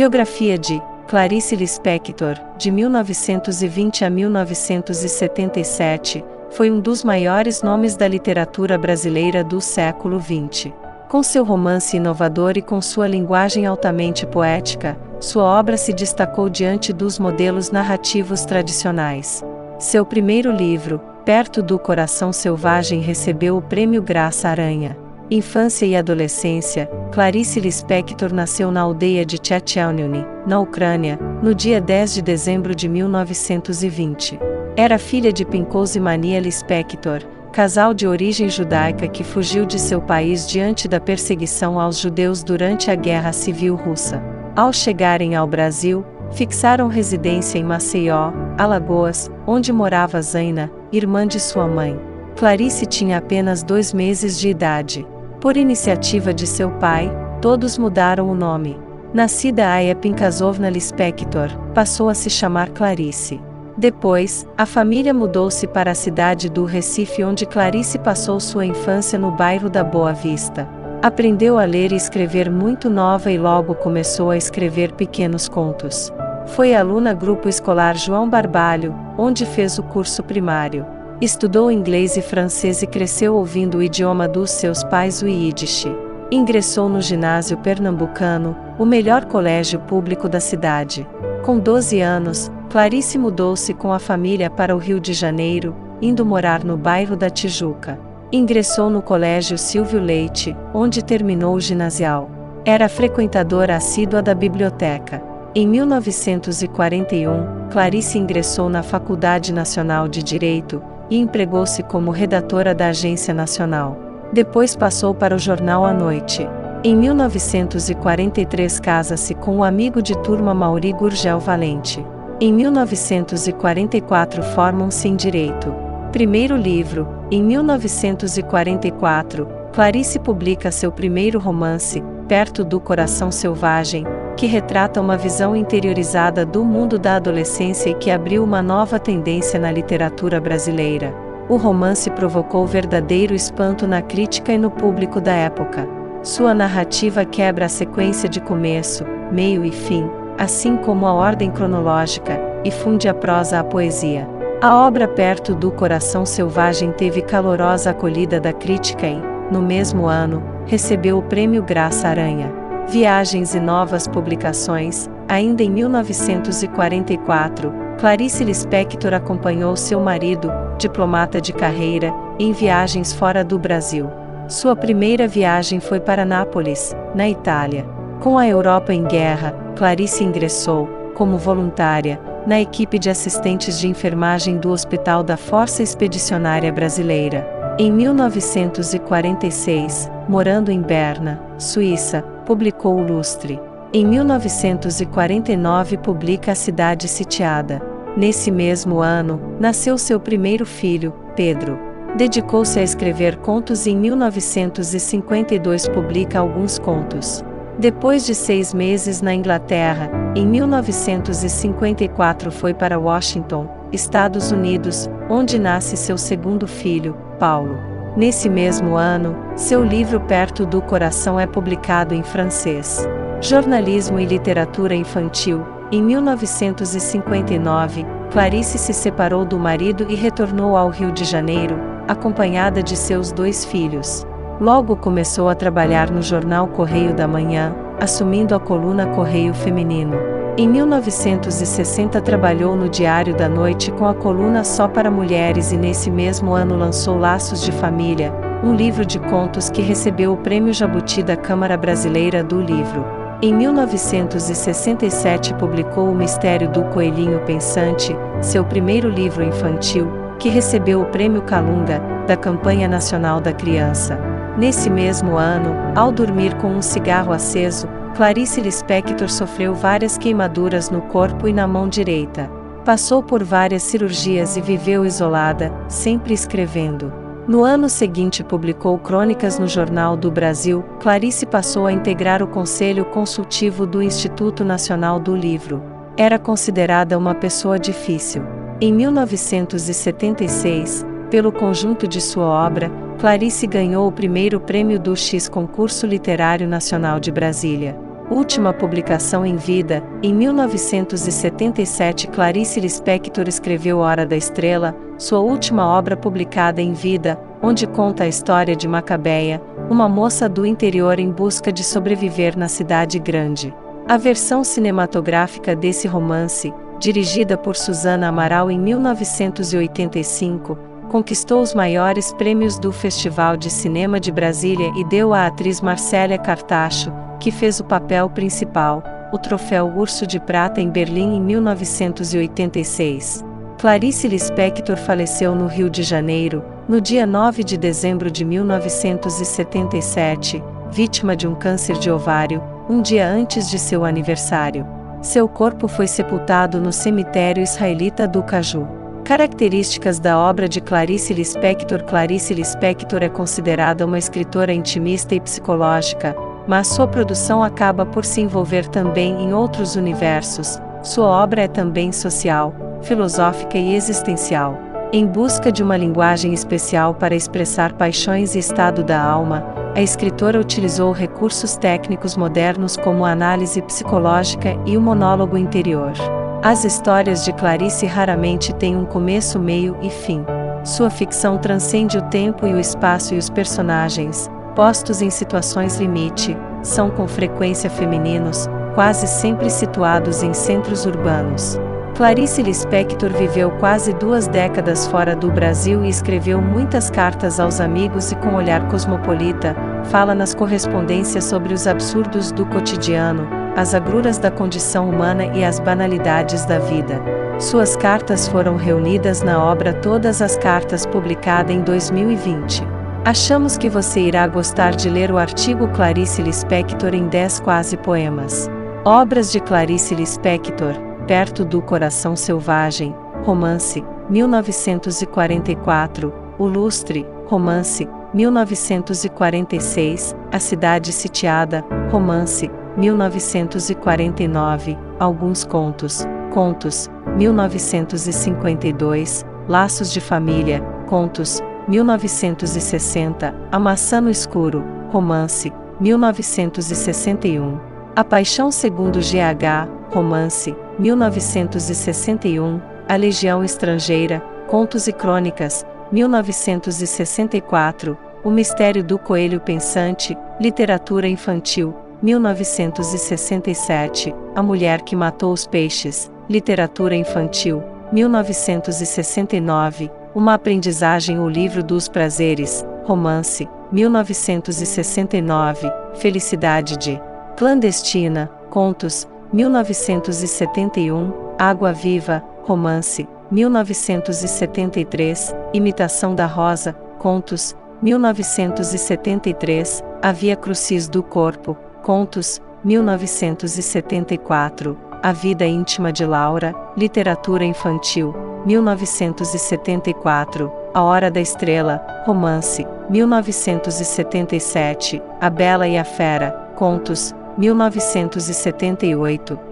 Biografia de Clarice Lispector, de 1920 a 1977, foi um dos maiores nomes da literatura brasileira do século XX. Com seu romance inovador e com sua linguagem altamente poética, sua obra se destacou diante dos modelos narrativos tradicionais. Seu primeiro livro, Perto do Coração Selvagem, recebeu o Prêmio Graça Aranha. Infância e adolescência, Clarice Lispector nasceu na aldeia de Tchetchelny, na Ucrânia, no dia 10 de dezembro de 1920. Era filha de Pinkosi Mania Lispector, casal de origem judaica que fugiu de seu país diante da perseguição aos judeus durante a Guerra Civil Russa. Ao chegarem ao Brasil, fixaram residência em Maceió, Alagoas, onde morava Zaina, irmã de sua mãe. Clarice tinha apenas dois meses de idade. Por iniciativa de seu pai, todos mudaram o nome. Nascida Aya Pinkasovna Lispector, passou a se chamar Clarice. Depois, a família mudou-se para a cidade do Recife, onde Clarice passou sua infância no bairro da Boa Vista. Aprendeu a ler e escrever muito nova e logo começou a escrever pequenos contos. Foi aluna grupo escolar João Barbalho, onde fez o curso primário. Estudou inglês e francês e cresceu ouvindo o idioma dos seus pais o Yiddish. Ingressou no ginásio pernambucano, o melhor colégio público da cidade. Com 12 anos, Clarice mudou-se com a família para o Rio de Janeiro, indo morar no bairro da Tijuca. Ingressou no colégio Silvio Leite, onde terminou o ginasial. Era frequentadora assídua da biblioteca. Em 1941, Clarice ingressou na Faculdade Nacional de Direito, e empregou-se como redatora da Agência Nacional. Depois passou para o jornal à noite. Em 1943 casa-se com o amigo de turma Mauri Gurgel Valente. Em 1944 formam-se em Direito. Primeiro livro, em 1944, Clarice publica seu primeiro romance, Perto do Coração Selvagem, que retrata uma visão interiorizada do mundo da adolescência e que abriu uma nova tendência na literatura brasileira. O romance provocou verdadeiro espanto na crítica e no público da época. Sua narrativa quebra a sequência de começo, meio e fim, assim como a ordem cronológica, e funde a prosa à poesia. A obra Perto do Coração Selvagem teve calorosa acolhida da crítica e, no mesmo ano, recebeu o Prêmio Graça Aranha viagens e novas publicações, ainda em 1944, Clarice Lispector acompanhou seu marido, diplomata de carreira, em viagens fora do Brasil. Sua primeira viagem foi para Nápoles, na Itália. Com a Europa em guerra, Clarice ingressou, como voluntária, na equipe de assistentes de enfermagem do Hospital da Força Expedicionária Brasileira. Em 1946, morando em Berna, Suíça, publicou o Lustre. Em 1949 publica A Cidade Sitiada. Nesse mesmo ano, nasceu seu primeiro filho, Pedro. Dedicou-se a escrever contos e em 1952 publica alguns contos. Depois de seis meses na Inglaterra, em 1954 foi para Washington, Estados Unidos, onde nasce seu segundo filho, Paulo. Nesse mesmo ano, seu livro Perto do Coração é publicado em francês. Jornalismo e Literatura Infantil. Em 1959, Clarice se separou do marido e retornou ao Rio de Janeiro, acompanhada de seus dois filhos. Logo começou a trabalhar no jornal Correio da Manhã, assumindo a coluna Correio Feminino. Em 1960 trabalhou no Diário da Noite com a coluna Só para Mulheres e nesse mesmo ano lançou Laços de Família, um livro de contos que recebeu o Prêmio Jabuti da Câmara Brasileira do Livro. Em 1967 publicou O Mistério do Coelhinho Pensante, seu primeiro livro infantil, que recebeu o Prêmio Calunga, da Campanha Nacional da Criança. Nesse mesmo ano, ao dormir com um cigarro aceso, Clarice Lispector sofreu várias queimaduras no corpo e na mão direita. Passou por várias cirurgias e viveu isolada, sempre escrevendo. No ano seguinte publicou crônicas no Jornal do Brasil. Clarice passou a integrar o Conselho Consultivo do Instituto Nacional do Livro. Era considerada uma pessoa difícil. Em 1976, pelo conjunto de sua obra, Clarice ganhou o primeiro prêmio do X Concurso Literário Nacional de Brasília. Última publicação em vida, em 1977 Clarice Lispector escreveu Hora da Estrela, sua última obra publicada em vida, onde conta a história de Macabeia, uma moça do interior em busca de sobreviver na cidade grande. A versão cinematográfica desse romance, dirigida por Susana Amaral em 1985, conquistou os maiores prêmios do Festival de Cinema de Brasília e deu à atriz Marcélia Cartacho, que fez o papel principal, o troféu Urso de Prata em Berlim em 1986. Clarice Lispector faleceu no Rio de Janeiro, no dia 9 de dezembro de 1977, vítima de um câncer de ovário, um dia antes de seu aniversário. Seu corpo foi sepultado no cemitério israelita do Caju. Características da obra de Clarice Lispector Clarice Lispector é considerada uma escritora intimista e psicológica, mas sua produção acaba por se envolver também em outros universos. Sua obra é também social, filosófica e existencial. Em busca de uma linguagem especial para expressar paixões e estado da alma, a escritora utilizou recursos técnicos modernos como a análise psicológica e o monólogo interior. As histórias de Clarice raramente têm um começo, meio e fim. Sua ficção transcende o tempo e o espaço e os personagens, postos em situações limite, são com frequência femininos, quase sempre situados em centros urbanos. Clarice Lispector viveu quase duas décadas fora do Brasil e escreveu muitas cartas aos amigos e com olhar cosmopolita, fala nas correspondências sobre os absurdos do cotidiano, as agruras da condição humana e as banalidades da vida. Suas cartas foram reunidas na obra Todas as Cartas, publicada em 2020. Achamos que você irá gostar de ler o artigo Clarice Lispector em 10 quase poemas. Obras de Clarice Lispector, Perto do Coração Selvagem, Romance, 1944, O Lustre, Romance, 1946, A Cidade Sitiada, Romance, 1949, Alguns Contos, Contos, 1952, Laços de Família, Contos, 1960, A Maçã no Escuro, Romance, 1961, A Paixão segundo GH, Romance, 1961, A Legião Estrangeira, Contos e Crônicas, 1964, O Mistério do Coelho Pensante, Literatura Infantil, 1967, A Mulher que Matou os Peixes, Literatura Infantil, 1969, Uma Aprendizagem O Livro dos Prazeres, Romance, 1969, Felicidade de Clandestina, Contos, 1971, Água Viva, Romance, 1973, Imitação da Rosa, Contos, 1973, A Via Crucis do Corpo, Contos, 1974, A Vida Íntima de Laura, Literatura Infantil, 1974, A Hora da Estrela, Romance, 1977, A Bela e a Fera, Contos, 1978,